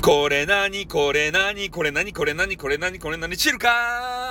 これなにこれなにこれなにこれなにこれなにこれなに知るか